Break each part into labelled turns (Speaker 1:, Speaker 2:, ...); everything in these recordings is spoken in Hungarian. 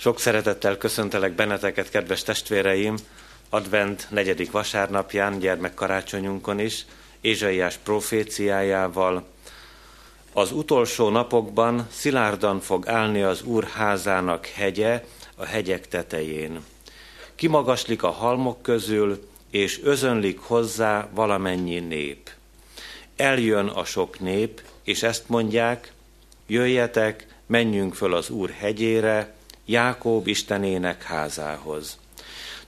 Speaker 1: Sok szeretettel köszöntelek benneteket, kedves testvéreim, advent negyedik vasárnapján, gyermekkarácsonyunkon is, Ézsaiás proféciájával. Az utolsó napokban szilárdan fog állni az Úr házának hegye a hegyek tetején. Kimagaslik a halmok közül, és özönlik hozzá valamennyi nép. Eljön a sok nép, és ezt mondják, jöjjetek, menjünk föl az Úr hegyére, Jákób Istenének házához.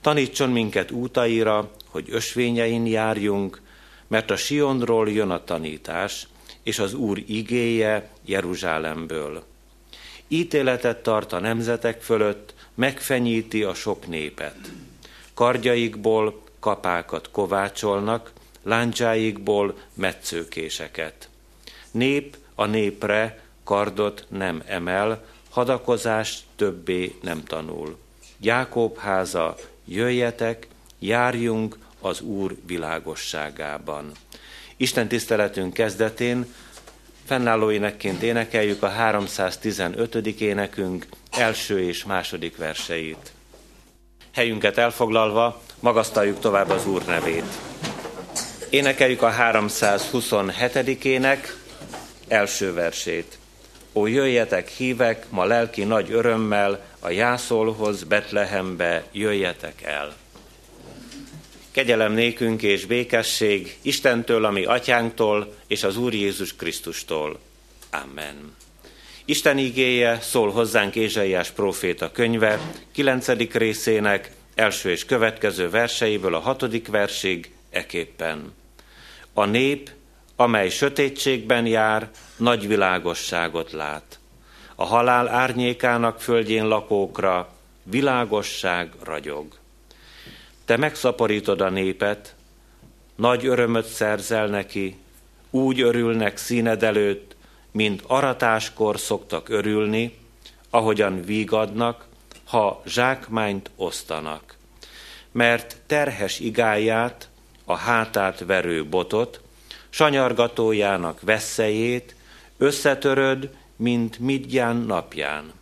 Speaker 1: Tanítson minket útaira, hogy ösvényein járjunk, mert a Sionról jön a tanítás, és az Úr igéje Jeruzsálemből. Ítéletet tart a nemzetek fölött, megfenyíti a sok népet. Kardjaikból kapákat kovácsolnak, láncsáikból metszőkéseket. Nép a népre kardot nem emel, hadakozást többé nem tanul. Jákob háza, jöjjetek, járjunk az Úr világosságában. Isten tiszteletünk kezdetén fennálló énekeljük a 315. énekünk első és második verseit. Helyünket elfoglalva magasztaljuk tovább az Úr nevét. Énekeljük a 327. ének első versét. Ó, jöjjetek hívek, ma lelki nagy örömmel, a jászolhoz, Betlehembe, jöjjetek el. Kegyelem nékünk és békesség Istentől, ami atyánktól, és az Úr Jézus Krisztustól. Amen. Isten igéje szól hozzánk Ézsaiás próféta könyve, 9. részének első és következő verseiből a hatodik versig eképpen. A nép, amely sötétségben jár, nagy világosságot lát. A halál árnyékának földjén lakókra világosság ragyog. Te megszaporítod a népet, nagy örömöt szerzel neki, úgy örülnek színed előtt, mint aratáskor szoktak örülni, ahogyan vígadnak, ha zsákmányt osztanak. Mert terhes igáját, a hátát verő botot, sanyargatójának veszélyét összetöröd, mint midján napján.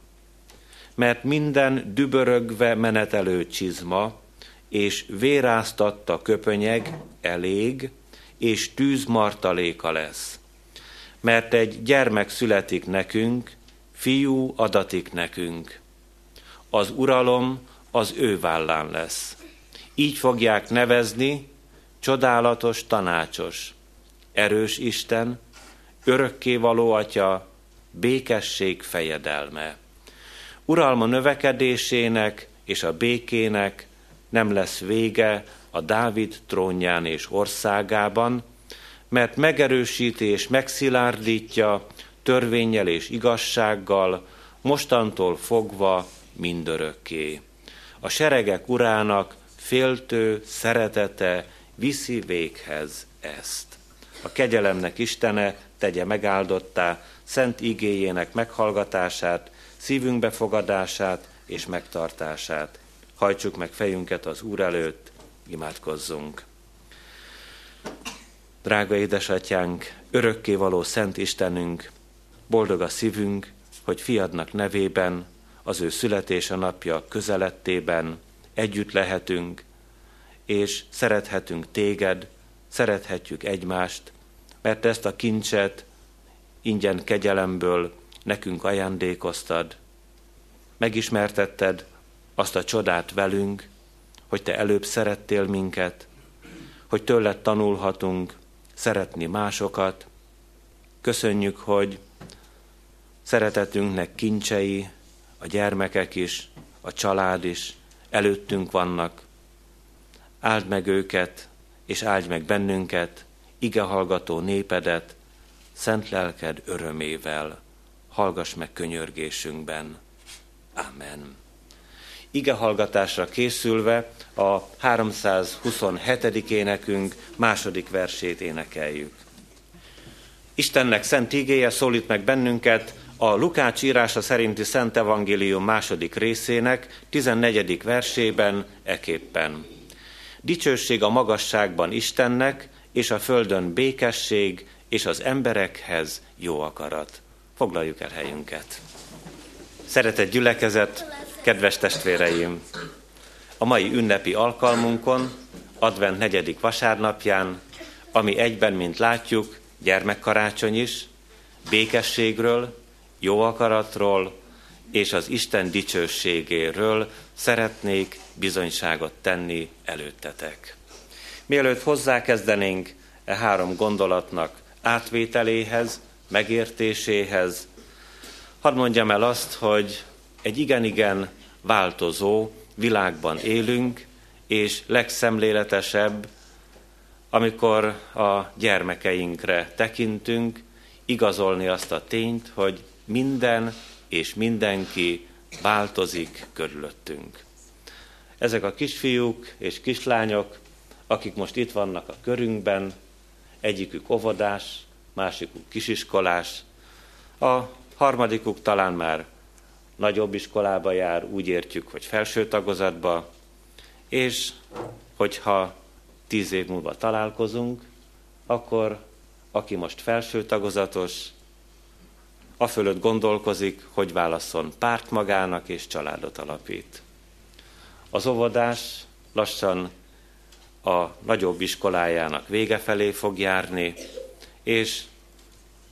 Speaker 1: Mert minden dübörögve menetelő csizma, és véráztatta köpönyeg elég, és tűz martaléka lesz. Mert egy gyermek születik nekünk, fiú adatik nekünk. Az uralom az ő vállán lesz. Így fogják nevezni, csodálatos tanácsos, erős Isten, örökkévaló Atya, békesség fejedelme. Uralma növekedésének és a békének nem lesz vége a Dávid trónján és országában, mert megerősíti és megszilárdítja törvényel és igazsággal, mostantól fogva mindörökké. A seregek urának féltő szeretete viszi véghez ezt. A kegyelemnek Istene tegye megáldottá szent igéjének meghallgatását, szívünk befogadását és megtartását. Hajtsuk meg fejünket az Úr előtt, imádkozzunk. Drága édesatyánk, való Szent Istenünk, boldog a szívünk, hogy fiadnak nevében, az ő születése napja közelettében együtt lehetünk, és szerethetünk téged, szerethetjük egymást, mert ezt a kincset ingyen kegyelemből nekünk ajándékoztad. Megismertetted azt a csodát velünk, hogy te előbb szerettél minket, hogy tőled tanulhatunk szeretni másokat. Köszönjük, hogy szeretetünknek kincsei, a gyermekek is, a család is előttünk vannak. Áld meg őket, és áldj meg bennünket, ige hallgató népedet, szent lelked örömével, hallgass meg könyörgésünkben. Amen. Ige hallgatásra készülve a 327. énekünk második versét énekeljük. Istennek szent igéje szólít meg bennünket a Lukács írása szerinti Szent Evangélium második részének 14. versében eképpen. Dicsőség a magasságban Istennek, és a földön békesség, és az emberekhez jó akarat. Foglaljuk el helyünket. Szeretett gyülekezet, Kedves testvéreim! A mai ünnepi alkalmunkon, advent negyedik vasárnapján, ami egyben, mint látjuk, gyermekkarácsony is, békességről, jó akaratról és az Isten dicsőségéről szeretnék bizonyságot tenni előttetek. Mielőtt hozzákezdenénk e három gondolatnak átvételéhez, megértéséhez, hadd mondjam el azt, hogy egy igen-igen változó világban élünk, és legszemléletesebb, amikor a gyermekeinkre tekintünk, igazolni azt a tényt, hogy minden és mindenki változik körülöttünk. Ezek a kisfiúk és kislányok, akik most itt vannak a körünkben, egyikük óvodás, másikuk kisiskolás, a harmadikuk talán már nagyobb iskolába jár, úgy értjük, hogy felső tagozatba, és hogyha tíz év múlva találkozunk, akkor aki most felső tagozatos, a fölött gondolkozik, hogy válaszol párt magának és családot alapít. Az óvodás lassan a nagyobb iskolájának vége felé fog járni, és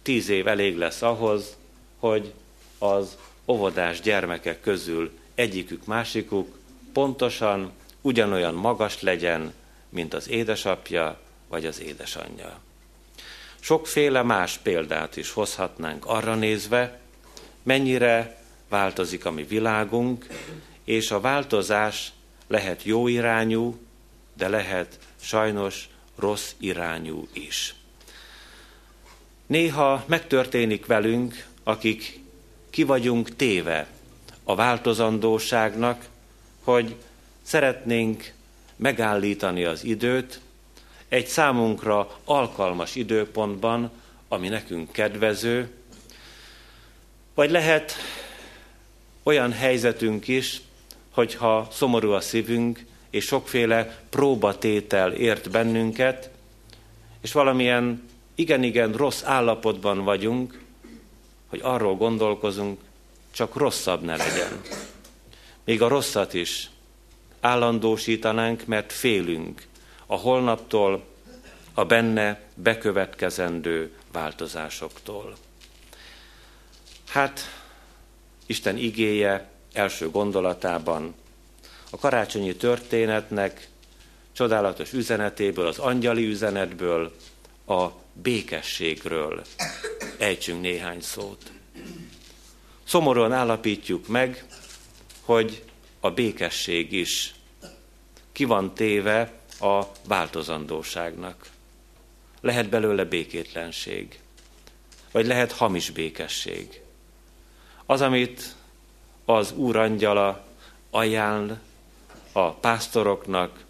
Speaker 1: tíz év elég lesz ahhoz, hogy az óvodás gyermekek közül egyikük másikuk pontosan ugyanolyan magas legyen, mint az édesapja vagy az édesanyja. Sokféle más példát is hozhatnánk arra nézve, mennyire változik a mi világunk, és a változás lehet jó irányú, de lehet sajnos rossz irányú is. Néha megtörténik velünk, akik ki vagyunk téve a változandóságnak, hogy szeretnénk megállítani az időt egy számunkra alkalmas időpontban, ami nekünk kedvező, vagy lehet olyan helyzetünk is, hogyha szomorú a szívünk, és sokféle próbatétel ért bennünket, és valamilyen igen-igen rossz állapotban vagyunk, hogy arról gondolkozunk, csak rosszabb ne legyen. Még a rosszat is állandósítanánk, mert félünk a holnaptól, a benne bekövetkezendő változásoktól. Hát, Isten igéje első gondolatában a karácsonyi történetnek csodálatos üzenetéből, az angyali üzenetből, a békességről ejtsünk néhány szót. Szomorúan állapítjuk meg, hogy a békesség is ki van téve a változandóságnak. Lehet belőle békétlenség, vagy lehet hamis békesség. Az, amit az Úr angyala ajánl a pásztoroknak,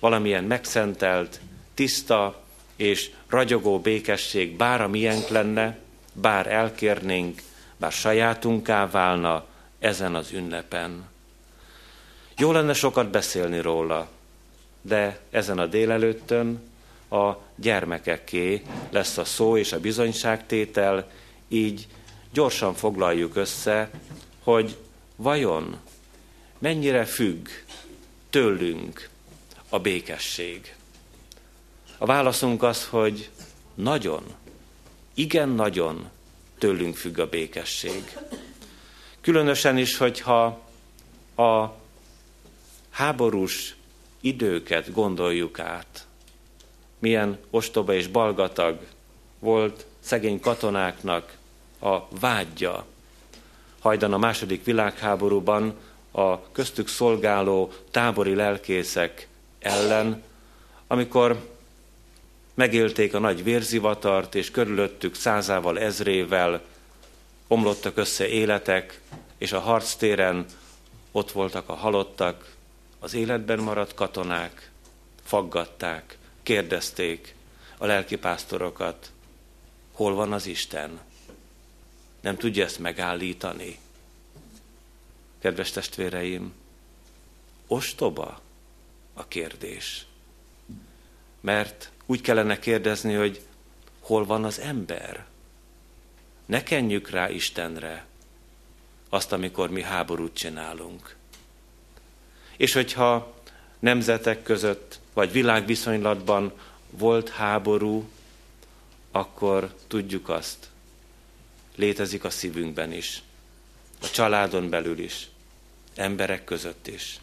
Speaker 1: valamilyen megszentelt, tiszta és ragyogó békesség, bár a miénk lenne, bár elkérnénk, bár sajátunká válna ezen az ünnepen. Jó lenne sokat beszélni róla, de ezen a délelőttön a gyermekeké lesz a szó és a bizonyságtétel, így gyorsan foglaljuk össze, hogy vajon mennyire függ tőlünk a békesség. A válaszunk az, hogy nagyon, igen nagyon tőlünk függ a békesség. Különösen is, hogyha a háborús időket gondoljuk át. Milyen ostoba és balgatag volt szegény katonáknak a vágyja. Hajdan a második világháborúban a köztük szolgáló tábori lelkészek ellen, amikor megélték a nagy vérzivatart, és körülöttük százával, ezrével omlottak össze életek, és a harctéren ott voltak a halottak, az életben maradt katonák, faggatták, kérdezték a lelkipásztorokat, hol van az Isten? Nem tudja ezt megállítani. Kedves testvéreim, ostoba a kérdés. Mert úgy kellene kérdezni, hogy hol van az ember? Ne kenjük rá Istenre azt, amikor mi háborút csinálunk. És hogyha nemzetek között, vagy világviszonylatban volt háború, akkor tudjuk azt, létezik a szívünkben is, a családon belül is, emberek között is.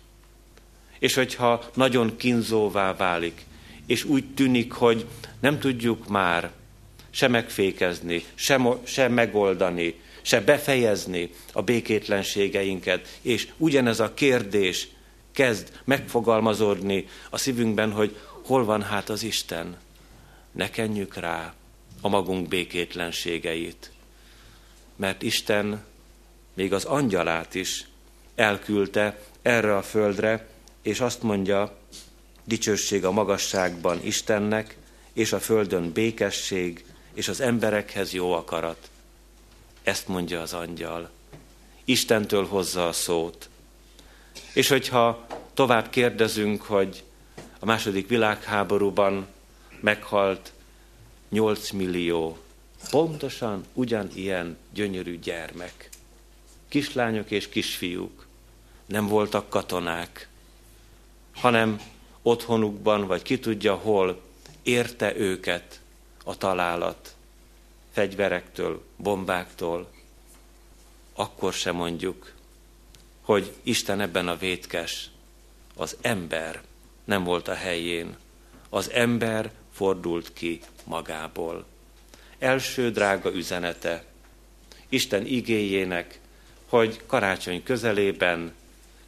Speaker 1: És hogyha nagyon kínzóvá válik, és úgy tűnik, hogy nem tudjuk már se megfékezni, se, se megoldani, se befejezni a békétlenségeinket, és ugyanez a kérdés kezd megfogalmazódni a szívünkben, hogy hol van hát az Isten? Ne kenjük rá a magunk békétlenségeit. Mert Isten még az angyalát is elküldte erre a földre, és azt mondja, dicsőség a magasságban Istennek, és a földön békesség, és az emberekhez jó akarat. Ezt mondja az angyal. Istentől hozza a szót. És hogyha tovább kérdezünk, hogy a második világháborúban meghalt 8 millió pontosan ugyanilyen gyönyörű gyermek. Kislányok és kisfiúk. Nem voltak katonák, hanem otthonukban, vagy ki tudja hol érte őket a találat. Fegyverektől, bombáktól, akkor se mondjuk, hogy Isten ebben a vétkes, az ember nem volt a helyén, az ember fordult ki magából. Első drága üzenete Isten igéjének, hogy karácsony közelében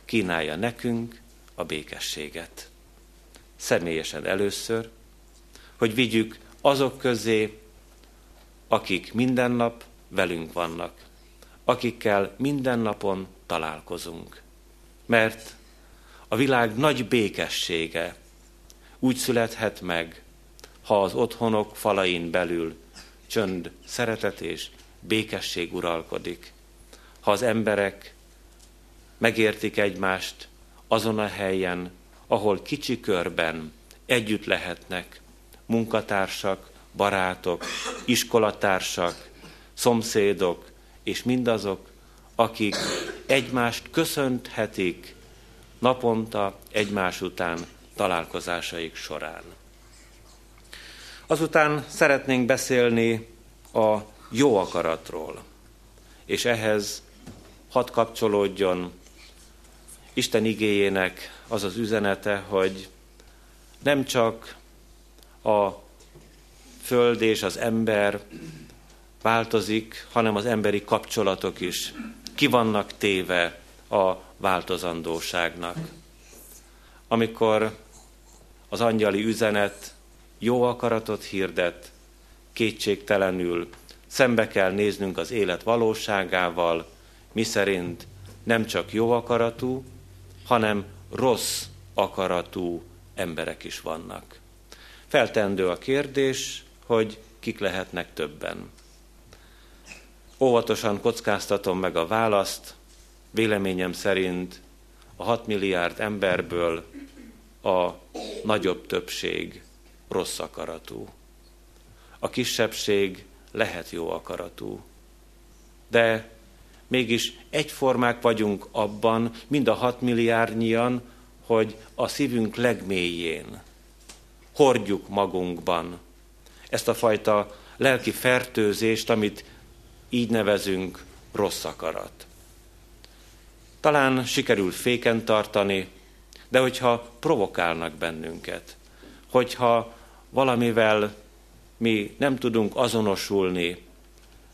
Speaker 1: kínálja nekünk a békességet. Személyesen először, hogy vigyük azok közé, akik minden nap velünk vannak, akikkel minden napon találkozunk. Mert a világ nagy békessége úgy születhet meg, ha az otthonok falain belül csönd, szeretet és békesség uralkodik. Ha az emberek megértik egymást azon a helyen, ahol kicsi körben együtt lehetnek, munkatársak, barátok, iskolatársak, szomszédok, és mindazok, akik egymást köszönthetik naponta egymás után találkozásaik során. Azután szeretnénk beszélni a jó akaratról, és ehhez hadd kapcsolódjon Isten igéjének az az üzenete, hogy nem csak a föld és az ember változik, hanem az emberi kapcsolatok is ki vannak téve a változandóságnak. Amikor az angyali üzenet jó akaratot hirdet, kétségtelenül szembe kell néznünk az élet valóságával, miszerint nem csak jó akaratú, hanem rossz akaratú emberek is vannak. Feltendő a kérdés, hogy kik lehetnek többen. Óvatosan kockáztatom meg a választ, véleményem szerint a 6 milliárd emberből a nagyobb többség rossz akaratú. A kisebbség lehet jó akaratú. De mégis egyformák vagyunk abban, mind a hat milliárdnyian, hogy a szívünk legmélyén hordjuk magunkban ezt a fajta lelki fertőzést, amit így nevezünk rossz akarat. Talán sikerül féken tartani, de hogyha provokálnak bennünket, hogyha valamivel mi nem tudunk azonosulni,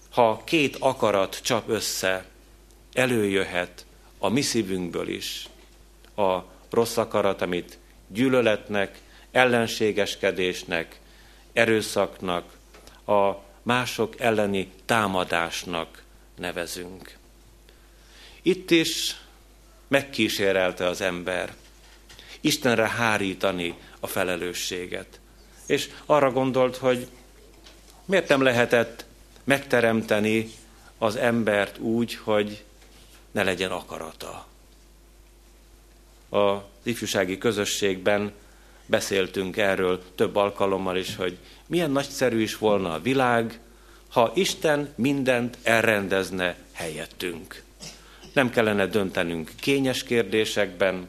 Speaker 1: ha két akarat csap össze, előjöhet a mi szívünkből is a rossz akarat, amit gyűlöletnek, ellenségeskedésnek, erőszaknak, a mások elleni támadásnak nevezünk. Itt is megkísérelte az ember Istenre hárítani a felelősséget. És arra gondolt, hogy miért nem lehetett megteremteni az embert úgy, hogy ne legyen akarata. A ifjúsági közösségben beszéltünk erről több alkalommal is, hogy milyen nagyszerű is volna a világ, ha Isten mindent elrendezne helyettünk. Nem kellene döntenünk kényes kérdésekben,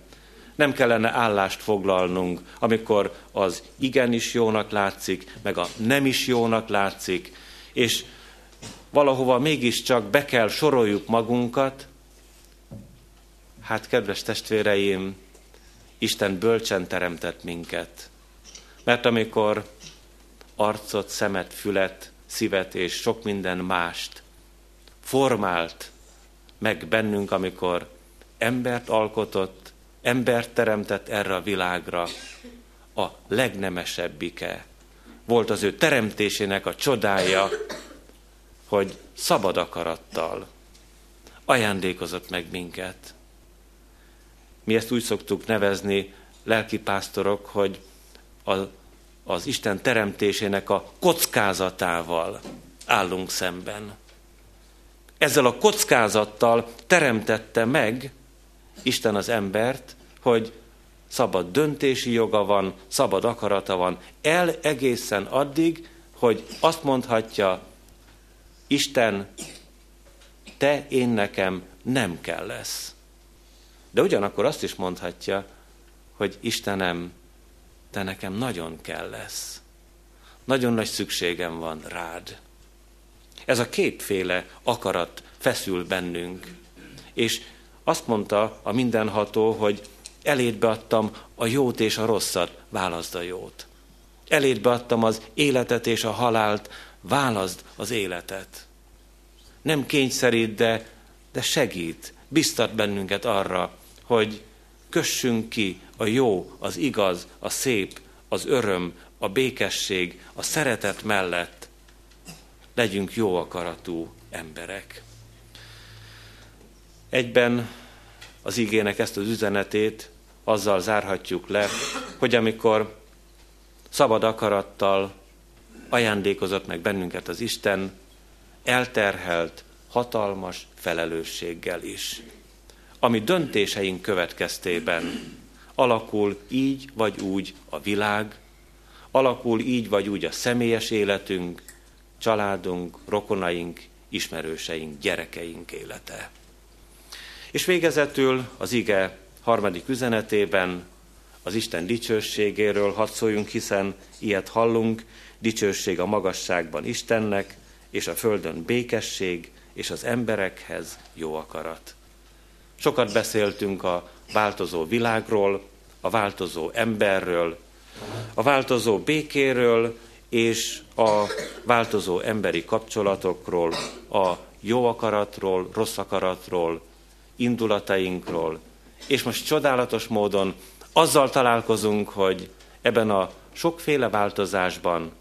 Speaker 1: nem kellene állást foglalnunk, amikor az igenis jónak látszik, meg a nem is jónak látszik, és valahova mégiscsak be kell soroljuk magunkat. Hát, kedves testvéreim, Isten bölcsen teremtett minket. Mert amikor arcot, szemet, fület, szívet és sok minden mást formált meg bennünk, amikor embert alkotott, embert teremtett erre a világra, a legnemesebbike. Volt az ő teremtésének a csodája, hogy szabad akarattal ajándékozott meg minket. Mi ezt úgy szoktuk nevezni, lelkipásztorok, hogy a, az Isten teremtésének a kockázatával állunk szemben. Ezzel a kockázattal teremtette meg Isten az embert, hogy szabad döntési joga van, szabad akarata van, el egészen addig, hogy azt mondhatja, Isten, te én nekem nem kell lesz. De ugyanakkor azt is mondhatja, hogy Istenem, te nekem nagyon kell lesz. Nagyon nagy szükségem van rád. Ez a kétféle akarat feszül bennünk. És azt mondta a mindenható, hogy elétbe adtam a jót és a rosszat, válaszd a jót. Elétbe adtam az életet és a halált, válaszd az életet. Nem kényszerít, de, de segít, biztat bennünket arra, hogy kössünk ki a jó, az igaz, a szép, az öröm, a békesség, a szeretet mellett. Legyünk jó akaratú emberek. Egyben az igének ezt az üzenetét azzal zárhatjuk le, hogy amikor szabad akarattal ajándékozott meg bennünket az Isten, elterhelt, hatalmas felelősséggel is, ami döntéseink következtében alakul így vagy úgy a világ, alakul így vagy úgy a személyes életünk, családunk, rokonaink, ismerőseink, gyerekeink élete. És végezetül az ige harmadik üzenetében az Isten dicsőségéről hadd szóljunk, hiszen ilyet hallunk, dicsőség a magasságban Istennek, és a földön békesség, és az emberekhez jó akarat. Sokat beszéltünk a változó világról, a változó emberről, a változó békéről, és a változó emberi kapcsolatokról, a jó akaratról, rossz akaratról, indulatainkról. És most csodálatos módon azzal találkozunk, hogy ebben a sokféle változásban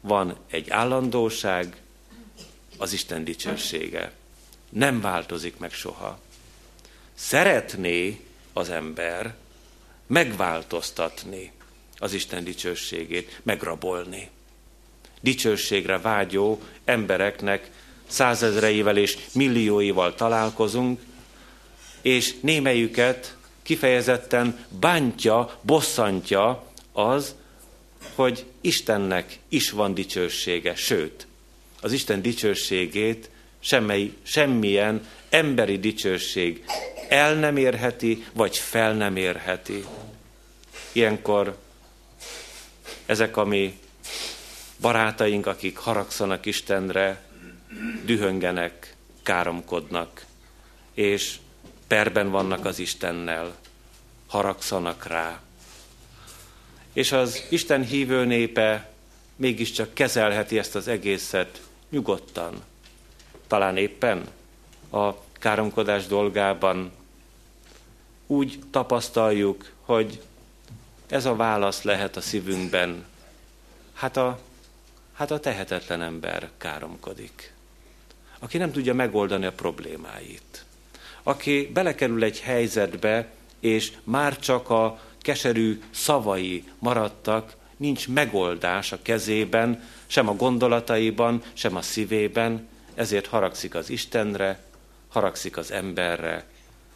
Speaker 1: van egy állandóság, az Isten dicsősége. Nem változik meg soha. Szeretné az ember megváltoztatni az Isten dicsőségét, megrabolni. Dicsőségre vágyó embereknek százezreivel és millióival találkozunk, és némelyüket kifejezetten bántja, bosszantja az, hogy Istennek is van dicsősége, sőt, az Isten dicsőségét semmely, semmilyen emberi dicsőség el nem érheti, vagy fel nem érheti. Ilyenkor ezek a mi barátaink, akik haragszanak Istenre, dühöngenek, káromkodnak, és perben vannak az Istennel, haragszanak rá. És az Isten hívő népe mégiscsak kezelheti ezt az egészet nyugodtan. Talán éppen a káromkodás dolgában úgy tapasztaljuk, hogy ez a válasz lehet a szívünkben. Hát a, hát a tehetetlen ember káromkodik, aki nem tudja megoldani a problémáit aki belekerül egy helyzetbe, és már csak a keserű szavai maradtak, nincs megoldás a kezében, sem a gondolataiban, sem a szívében, ezért haragszik az Istenre, haragszik az emberre,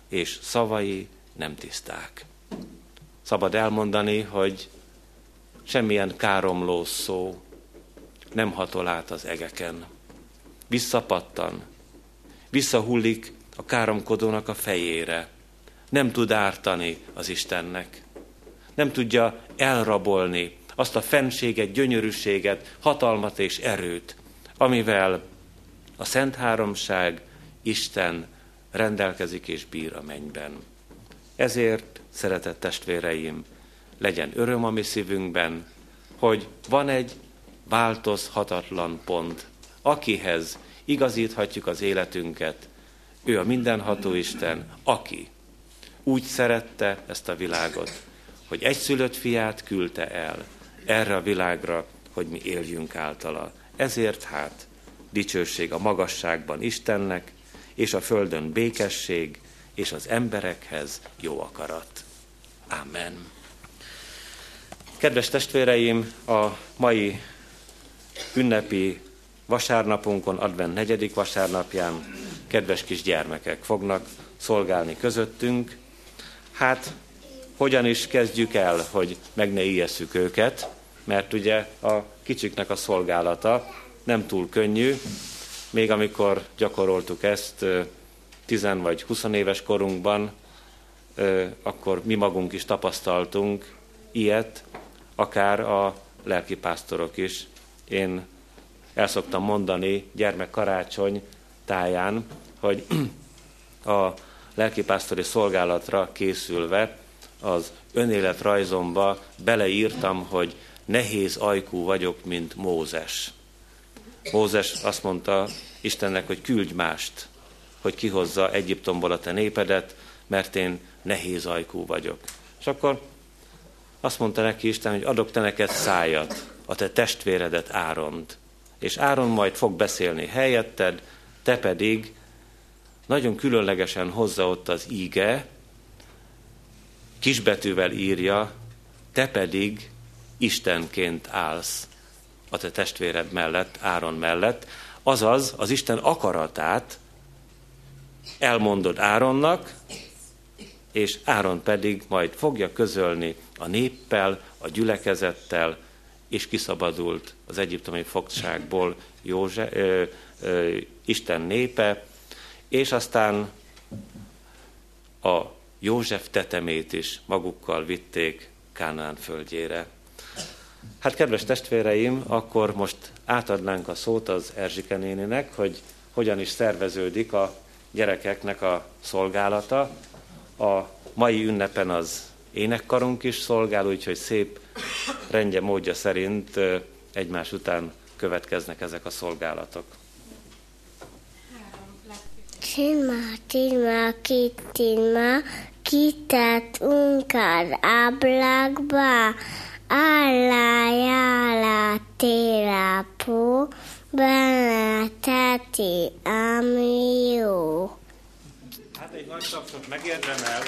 Speaker 1: és szavai nem tiszták. Szabad elmondani, hogy semmilyen káromló szó nem hatol át az egeken. Visszapattan, visszahullik a káromkodónak a fejére, nem tud ártani az Istennek. Nem tudja elrabolni azt a fenséget, gyönyörűséget, hatalmat és erőt, amivel a Szent Háromság, Isten rendelkezik és bír a mennyben. Ezért, szeretett testvéreim, legyen öröm a mi szívünkben, hogy van egy változhatatlan pont, akihez igazíthatjuk az életünket. Ő a mindenható Isten, aki úgy szerette ezt a világot, hogy egyszülött fiát küldte el erre a világra, hogy mi éljünk általa. Ezért hát dicsőség a magasságban Istennek, és a földön békesség, és az emberekhez jó akarat. Amen. Kedves testvéreim, a mai ünnepi vasárnapunkon, advent negyedik vasárnapján kedves kis gyermekek fognak szolgálni közöttünk. Hát, hogyan is kezdjük el, hogy meg ne ijesszük őket, mert ugye a kicsiknek a szolgálata nem túl könnyű, még amikor gyakoroltuk ezt tizen vagy huszonéves éves korunkban, akkor mi magunk is tapasztaltunk ilyet, akár a lelkipásztorok is. Én el szoktam mondani gyermekkarácsony táján, hogy a lelkipásztori szolgálatra készülve az önéletrajzomba beleírtam, hogy nehéz ajkú vagyok, mint Mózes. Mózes azt mondta Istennek, hogy küldj mást, hogy kihozza Egyiptomból a te népedet, mert én nehéz ajkú vagyok. És akkor azt mondta neki Isten, hogy adok te neked szájat, a te testvéredet Áront. És Áron majd fog beszélni helyetted, te pedig nagyon különlegesen hozza ott az íge, kisbetűvel írja, te pedig Istenként állsz a te testvéred mellett, Áron mellett, azaz az Isten akaratát elmondod Áronnak, és Áron pedig majd fogja közölni a néppel, a gyülekezettel, és kiszabadult az egyiptomi fogságból Józse, ö, ö, Isten népe, és aztán a József tetemét is magukkal vitték Kánán földjére. Hát kedves testvéreim, akkor most átadnánk a szót az Erzsike néninek, hogy hogyan is szerveződik a gyerekeknek a szolgálata. A mai ünnepen az énekkarunk is szolgál, úgyhogy szép rendje módja szerint egymás után következnek ezek a szolgálatok.
Speaker 2: Csinma, csinma, kitinma, kitett unkar áblákba, Allájála télapó, benne teti, ami jó.
Speaker 1: Hát egy nagy tapsot megérdemel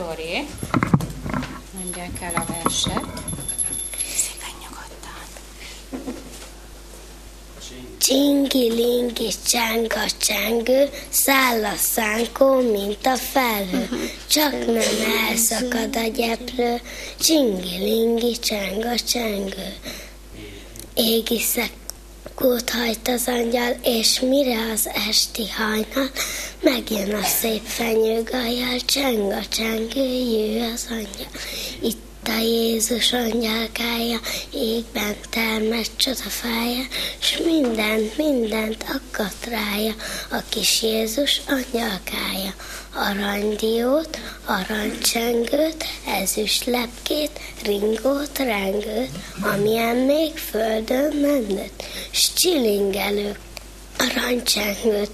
Speaker 1: a gyermek.
Speaker 2: Csánga csengő, száll a szánkó, mint a felhő. Csak nem elszakad a gyeplő, csingi-lingi, csánga csengő. Égi szekót hajt az angyal, és mire az esti hajnal, megjön a szép fenyőgajjal, csenga csengő, jő az angyal. Itt a Jézus angyalkája, égben termett csodafája, s mindent, mindent akkat rája, a kis Jézus angyalkája. Aranydiót, aranycsengőt, ezüst lepkét, ringót, rengőt, amilyen még földön mennőt, s csilingelő aranycsengőt,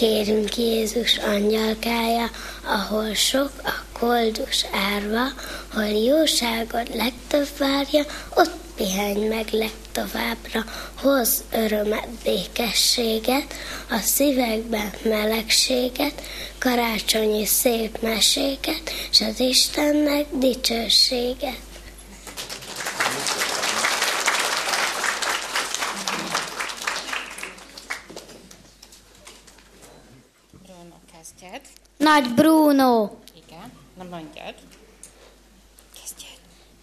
Speaker 2: kérünk Jézus angyalkája, ahol sok a koldus árva, hol jóságod legtöbb várja, ott pihenj meg legtovábbra, hoz örömet, békességet, a szívekben melegséget, karácsonyi szép meséget, és az Istennek dicsőséget.
Speaker 3: Nagy Bruno.
Speaker 4: Igen, na mondjad. Kezdjed.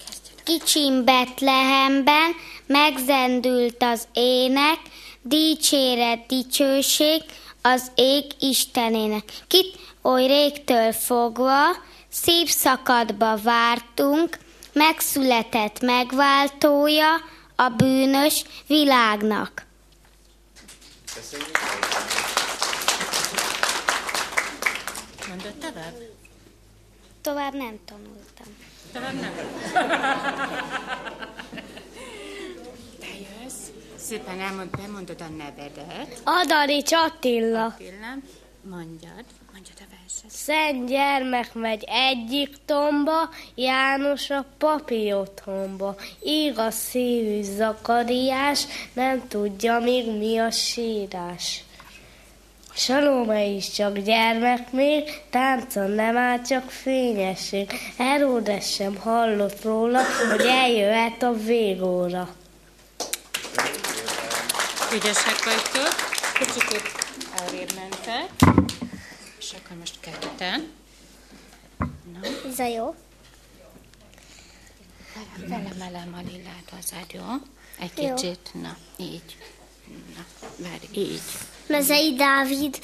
Speaker 3: Kezdjed. Kicsim Betlehemben megzendült az ének, dicséret, dicsőség az ég Istenének. Kit oly régtől fogva, szív szakadba vártunk, megszületett megváltója a bűnös világnak. Köszönjük.
Speaker 4: Mondod tovább?
Speaker 3: Tovább nem tanultam.
Speaker 4: Tovább nem? Te jössz, szépen elmond, bemondod a nevedet.
Speaker 5: Adani Attila.
Speaker 4: Attila. Mondjad, mondjad a verset.
Speaker 5: Szent gyermek megy egyik tomba, János a papi otthonba. Igaz szívű zakariás, nem tudja még mi a sírás. Salome is csak gyermek még, táncon nem áll csak fényesség. Heródes sem hallott róla, hogy eljöhet a végóra.
Speaker 4: Ügyesek vagytok, kicsit elrébb mentek, és akkor most ketten.
Speaker 3: No. Ez a jó.
Speaker 4: Felemelem a lillát hozzád, jó? Egy kicsit, jó. na, így. Na, várj, így.
Speaker 3: Mezei Dávid,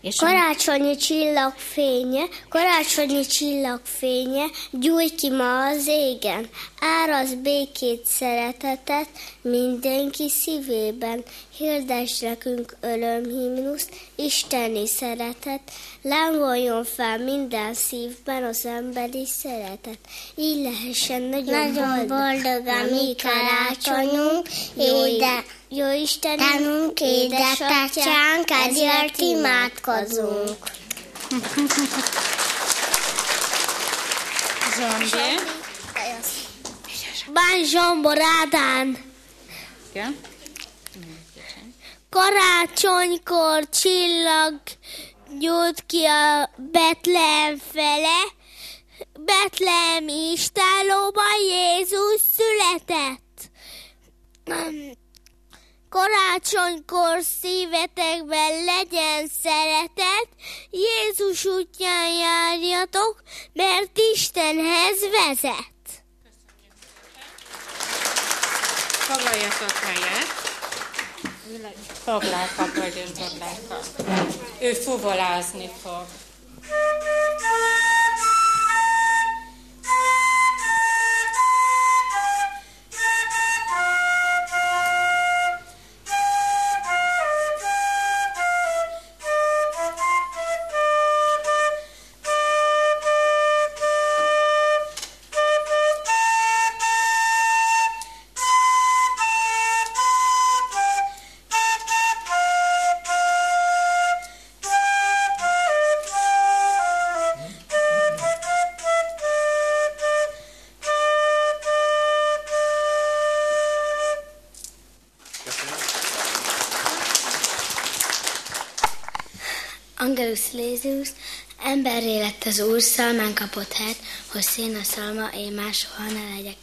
Speaker 3: és karácsonyi csillagfénye, karácsonyi csillagfénye, gyújt ki ma az égen, áraz békét, szeretetet mindenki szívében. Hirdes nekünk örömhimnusz, isteni szeretet, lángoljon fel minden szívben az emberi szeretet. Így lehessen nagyon, nagyon boldog a mi karácsonyunk, éde, jó Istenünk, édesatyánk, ezért imádkozunk.
Speaker 4: Zsombi.
Speaker 5: Bán Zsombor Ádán.
Speaker 4: Igen.
Speaker 5: Karácsonykor csillag nyújt ki a Betlehem fele, Betlehem istálóban Jézus született. Karácsonykor szívetekben legyen szeretet, Jézus útján járjatok, mert Istenhez vezet.
Speaker 4: Foglaljatok helyet. Fogláltak vagy és fogláltak. Ő fuvolázni fog.
Speaker 2: Lézius, emberré lett az Úr, szalmán kapott helyet, hogy szén a szalma, én más soha ne legyek.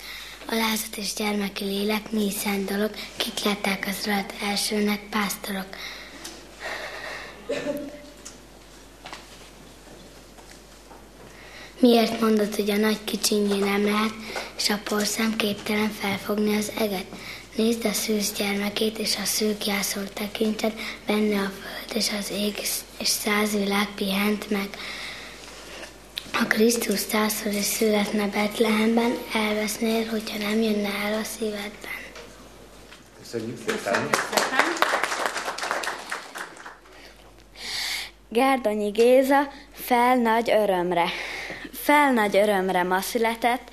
Speaker 2: Alázat és gyermeki lélek, mi szent dolog, kik lettek az rajt elsőnek, pásztorok. Miért mondod, hogy a nagy kicsinyé nem lehet, és a porszem képtelen felfogni az eget? Nézd a szűz gyermekét, és a szűk jászol tekinted, benne a föld és az ég, és száz világ pihent meg. Ha Krisztus százszor is születne Betlehemben, elvesznél, hogyha nem jönne el a szívedben.
Speaker 1: Köszönjük szépen!
Speaker 6: Gárdonyi Géza fel nagy örömre. Fel nagy örömre ma született,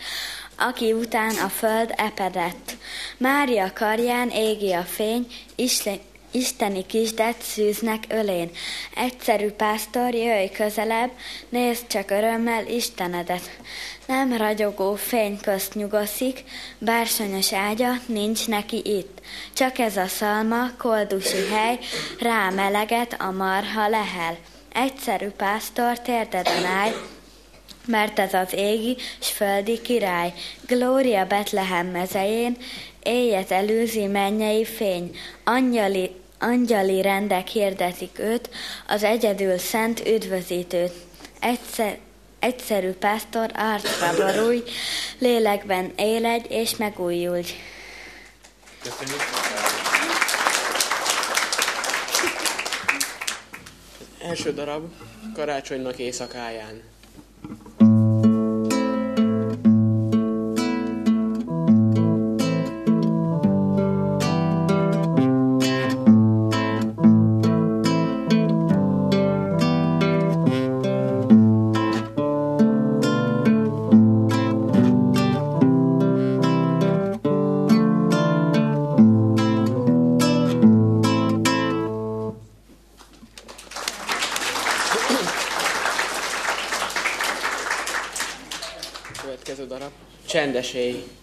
Speaker 6: aki után a föld epedett. Mária karján égi a fény, isteni kisdet szűznek ölén. Egyszerű pásztor, jöjj közelebb, nézd csak örömmel Istenedet. Nem ragyogó fény közt nyugaszik, bársonyos ágya nincs neki itt. Csak ez a szalma, koldusi hely, rá meleget a marha lehel. Egyszerű pásztor térdeden állj, mert ez az égi s földi király. Glória Betlehem mezején, éjet előzi mennyei fény, angyali, angyali rendek hirdetik őt, az egyedül szent üdvözítőt. Egyszer, egyszerű pásztor arcra borulj, lélekben éledj és megújulj.
Speaker 7: Köszönjük. Első darab karácsonynak éjszakáján. nagy esély.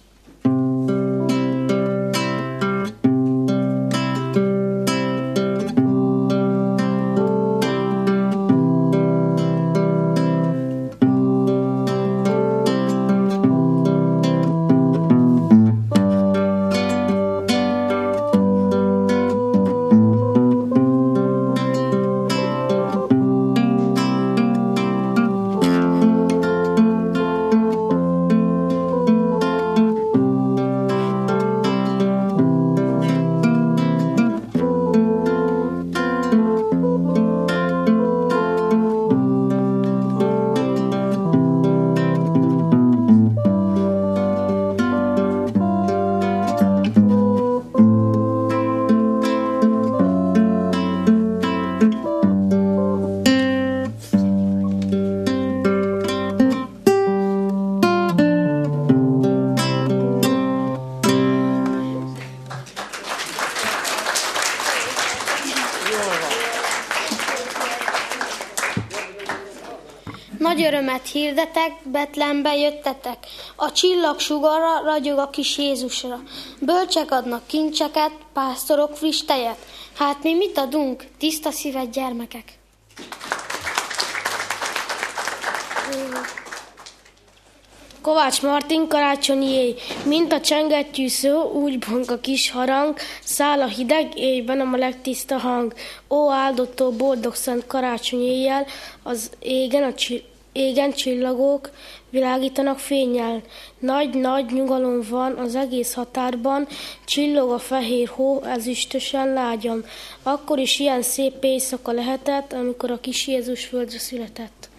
Speaker 7: Csendes
Speaker 8: örömet hirdetek, Betlembe jöttetek. A csillag sugarra ragyog a kis Jézusra. Bölcsek adnak kincseket, pásztorok friss tejet. Hát mi mit adunk, tiszta szíved gyermekek? Kovács Martin karácsonyi éj, mint a csengettyű szó, úgy bonk a kis harang, száll a hideg éjben a legtiszta hang. Ó, áldottó boldog szent karácsonyi éjjel, az égen a csi- Égen csillagok világítanak fényel, nagy-nagy nyugalom van az egész határban, csillog a fehér hó ezüstösen lágyam. Akkor is ilyen szép éjszaka lehetett, amikor a kis Jézus földre született.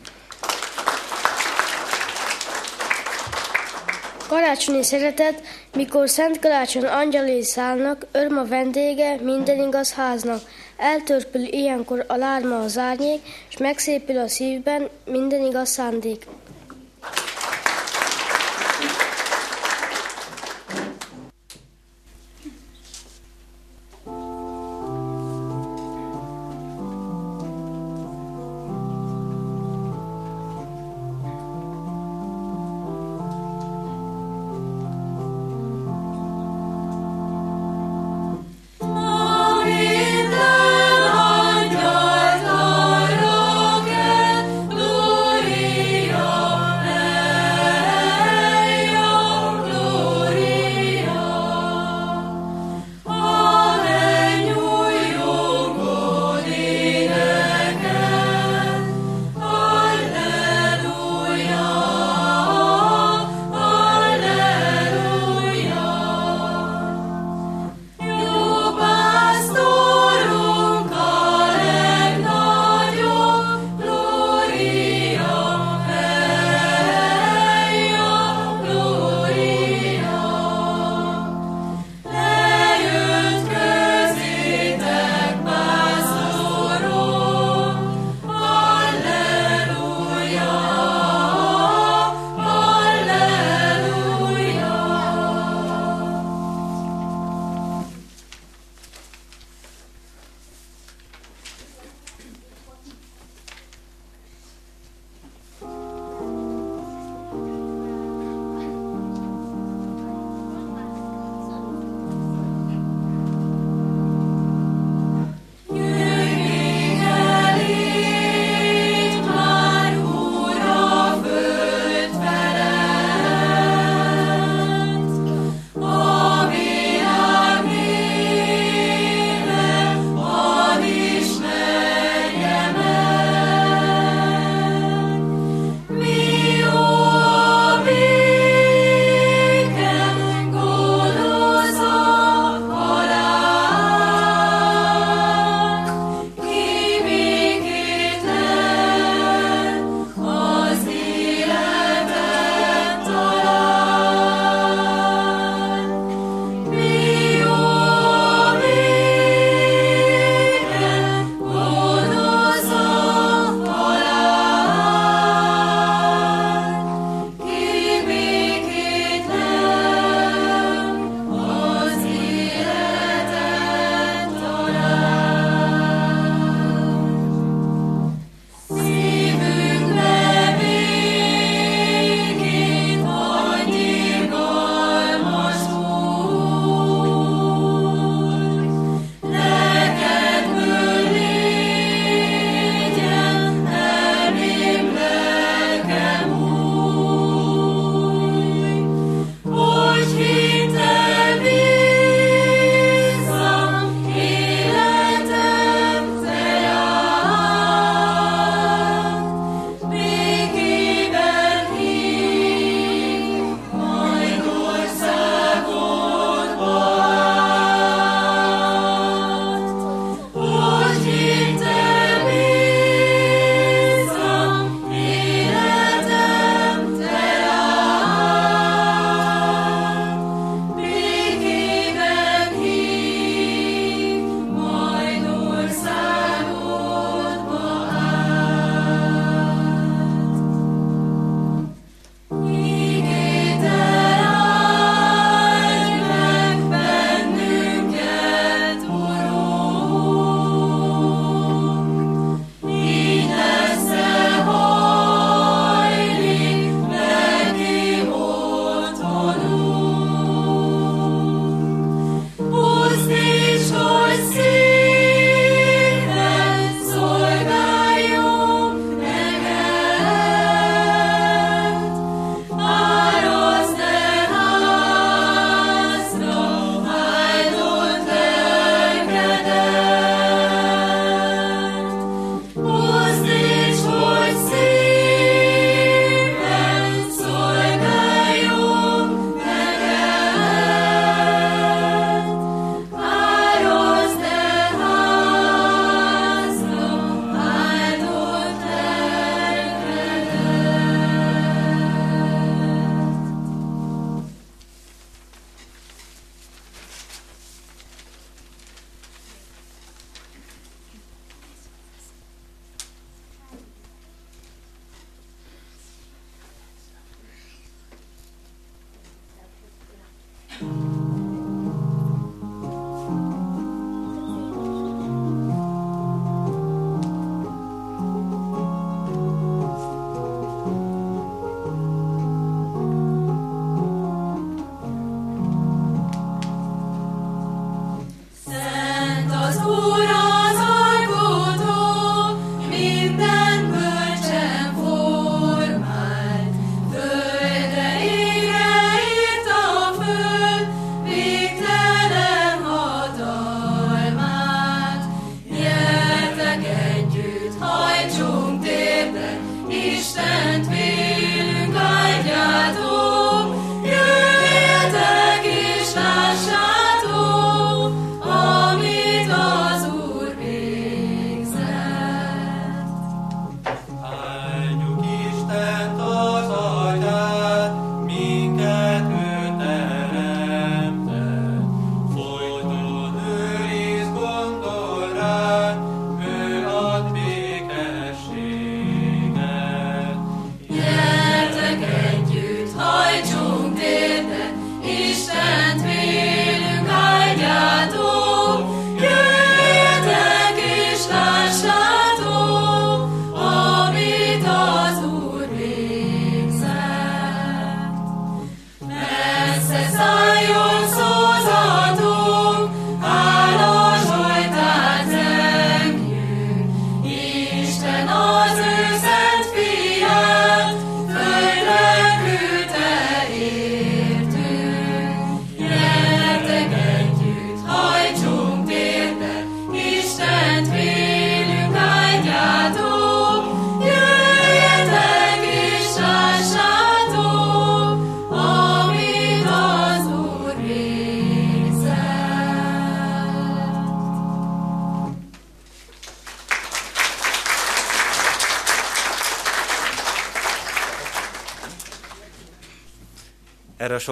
Speaker 8: Karácsonyi szeretet, mikor Szent Karácsony angyalé szállnak, öröm a vendége minden igaz háznak. Eltörpül ilyenkor a lárma az árnyék, és megszépül a szívben minden igaz szándék.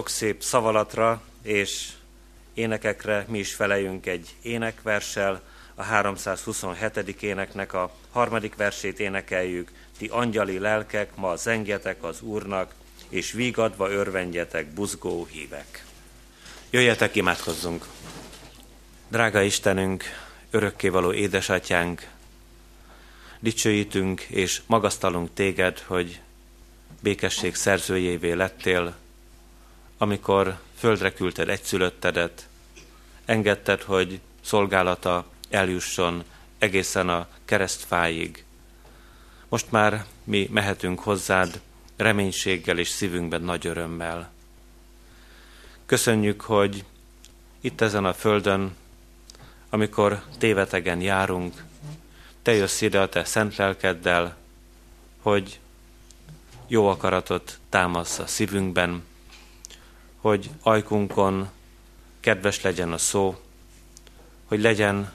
Speaker 1: Sok szép szavalatra és énekekre mi is feleljünk egy énekverssel, a 327. éneknek a harmadik versét énekeljük. Ti angyali lelkek, ma zengjetek az Úrnak, és vígadva örvendjetek, buzgó hívek. Jöjjetek, imádkozzunk! Drága Istenünk, örökkévaló édesatyánk, dicsőítünk és magasztalunk téged, hogy békesség szerzőjévé lettél, amikor földre küldted egyszülöttedet, engedted, hogy szolgálata eljusson egészen a keresztfáig. Most már mi mehetünk hozzád reménységgel és szívünkben nagy örömmel. Köszönjük, hogy itt ezen a földön, amikor tévetegen járunk, te jössz ide a te szent lelkeddel, hogy jó akaratot támasz a szívünkben, hogy ajkunkon kedves legyen a szó, hogy legyen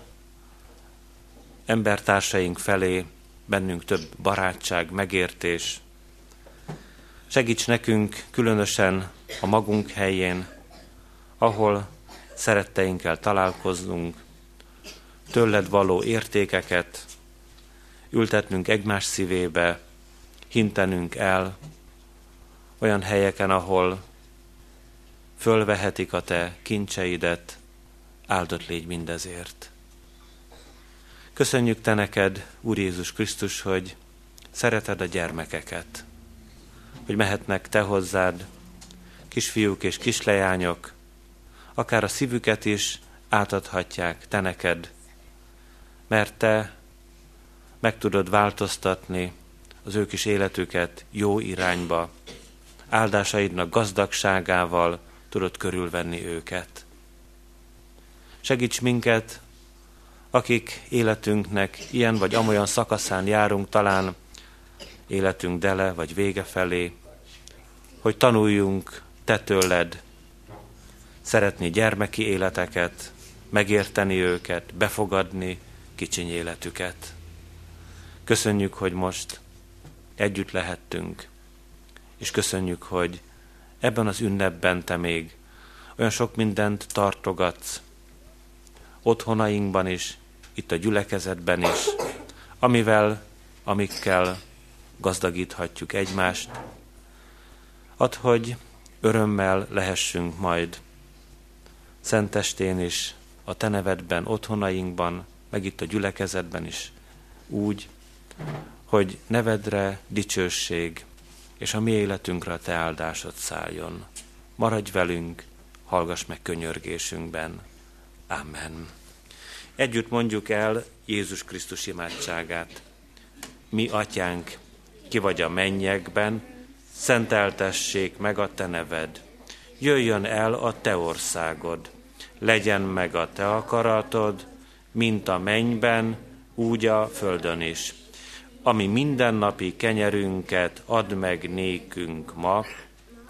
Speaker 1: embertársaink felé bennünk több barátság, megértés. Segíts nekünk különösen a magunk helyén, ahol szeretteinkkel találkoznunk, tőled való értékeket ültetnünk egymás szívébe, hintenünk el olyan helyeken, ahol fölvehetik a te kincseidet, áldott légy mindezért. Köszönjük te neked, Úr Jézus Krisztus, hogy szereted a gyermekeket, hogy mehetnek te hozzád, kisfiúk és kislejányok, akár a szívüket is átadhatják te neked, mert te meg tudod változtatni az ők is életüket jó irányba, áldásaidnak gazdagságával tudod körülvenni őket. Segíts minket, akik életünknek ilyen vagy amolyan szakaszán járunk, talán életünk dele vagy vége felé, hogy tanuljunk te tőled szeretni gyermeki életeket, megérteni őket, befogadni kicsiny életüket. Köszönjük, hogy most együtt lehettünk, és köszönjük, hogy ebben az ünnepben te még olyan sok mindent tartogatsz, otthonainkban is, itt a gyülekezetben is, amivel, amikkel gazdagíthatjuk egymást. Add, hogy örömmel lehessünk majd. Szentestén is, a Te nevedben, otthonainkban, meg itt a gyülekezetben is, úgy, hogy nevedre dicsőség, és a mi életünkre a Te áldásod szálljon. Maradj velünk, hallgass meg könyörgésünkben. Amen. Együtt mondjuk el Jézus Krisztus imádságát. Mi, atyánk, ki vagy a mennyekben, szenteltessék meg a te neved. Jöjjön el a te országod. Legyen meg a te akaratod, mint a mennyben, úgy a földön is. Ami mindennapi kenyerünket add meg nékünk ma,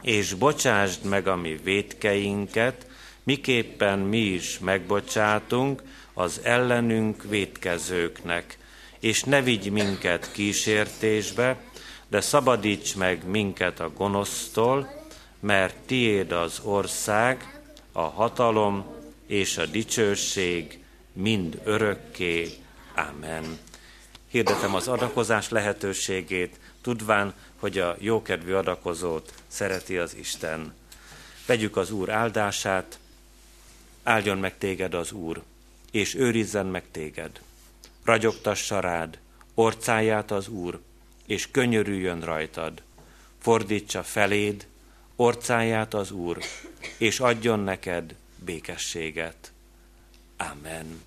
Speaker 1: és bocsásd meg a mi vétkeinket, miképpen mi is megbocsátunk az ellenünk vétkezőknek, és ne vigy minket kísértésbe, de szabadíts meg minket a gonosztól, mert tiéd az ország, a hatalom és a dicsőség mind örökké. Amen. Hirdetem az adakozás lehetőségét, tudván, hogy a jókedvű adakozót szereti az Isten. Vegyük az Úr áldását, áldjon meg téged az Úr, és őrizzen meg téged. Ragyogtassa rád, orcáját az Úr, és könyörüljön rajtad. Fordítsa feléd, orcáját az Úr, és adjon neked békességet. Amen.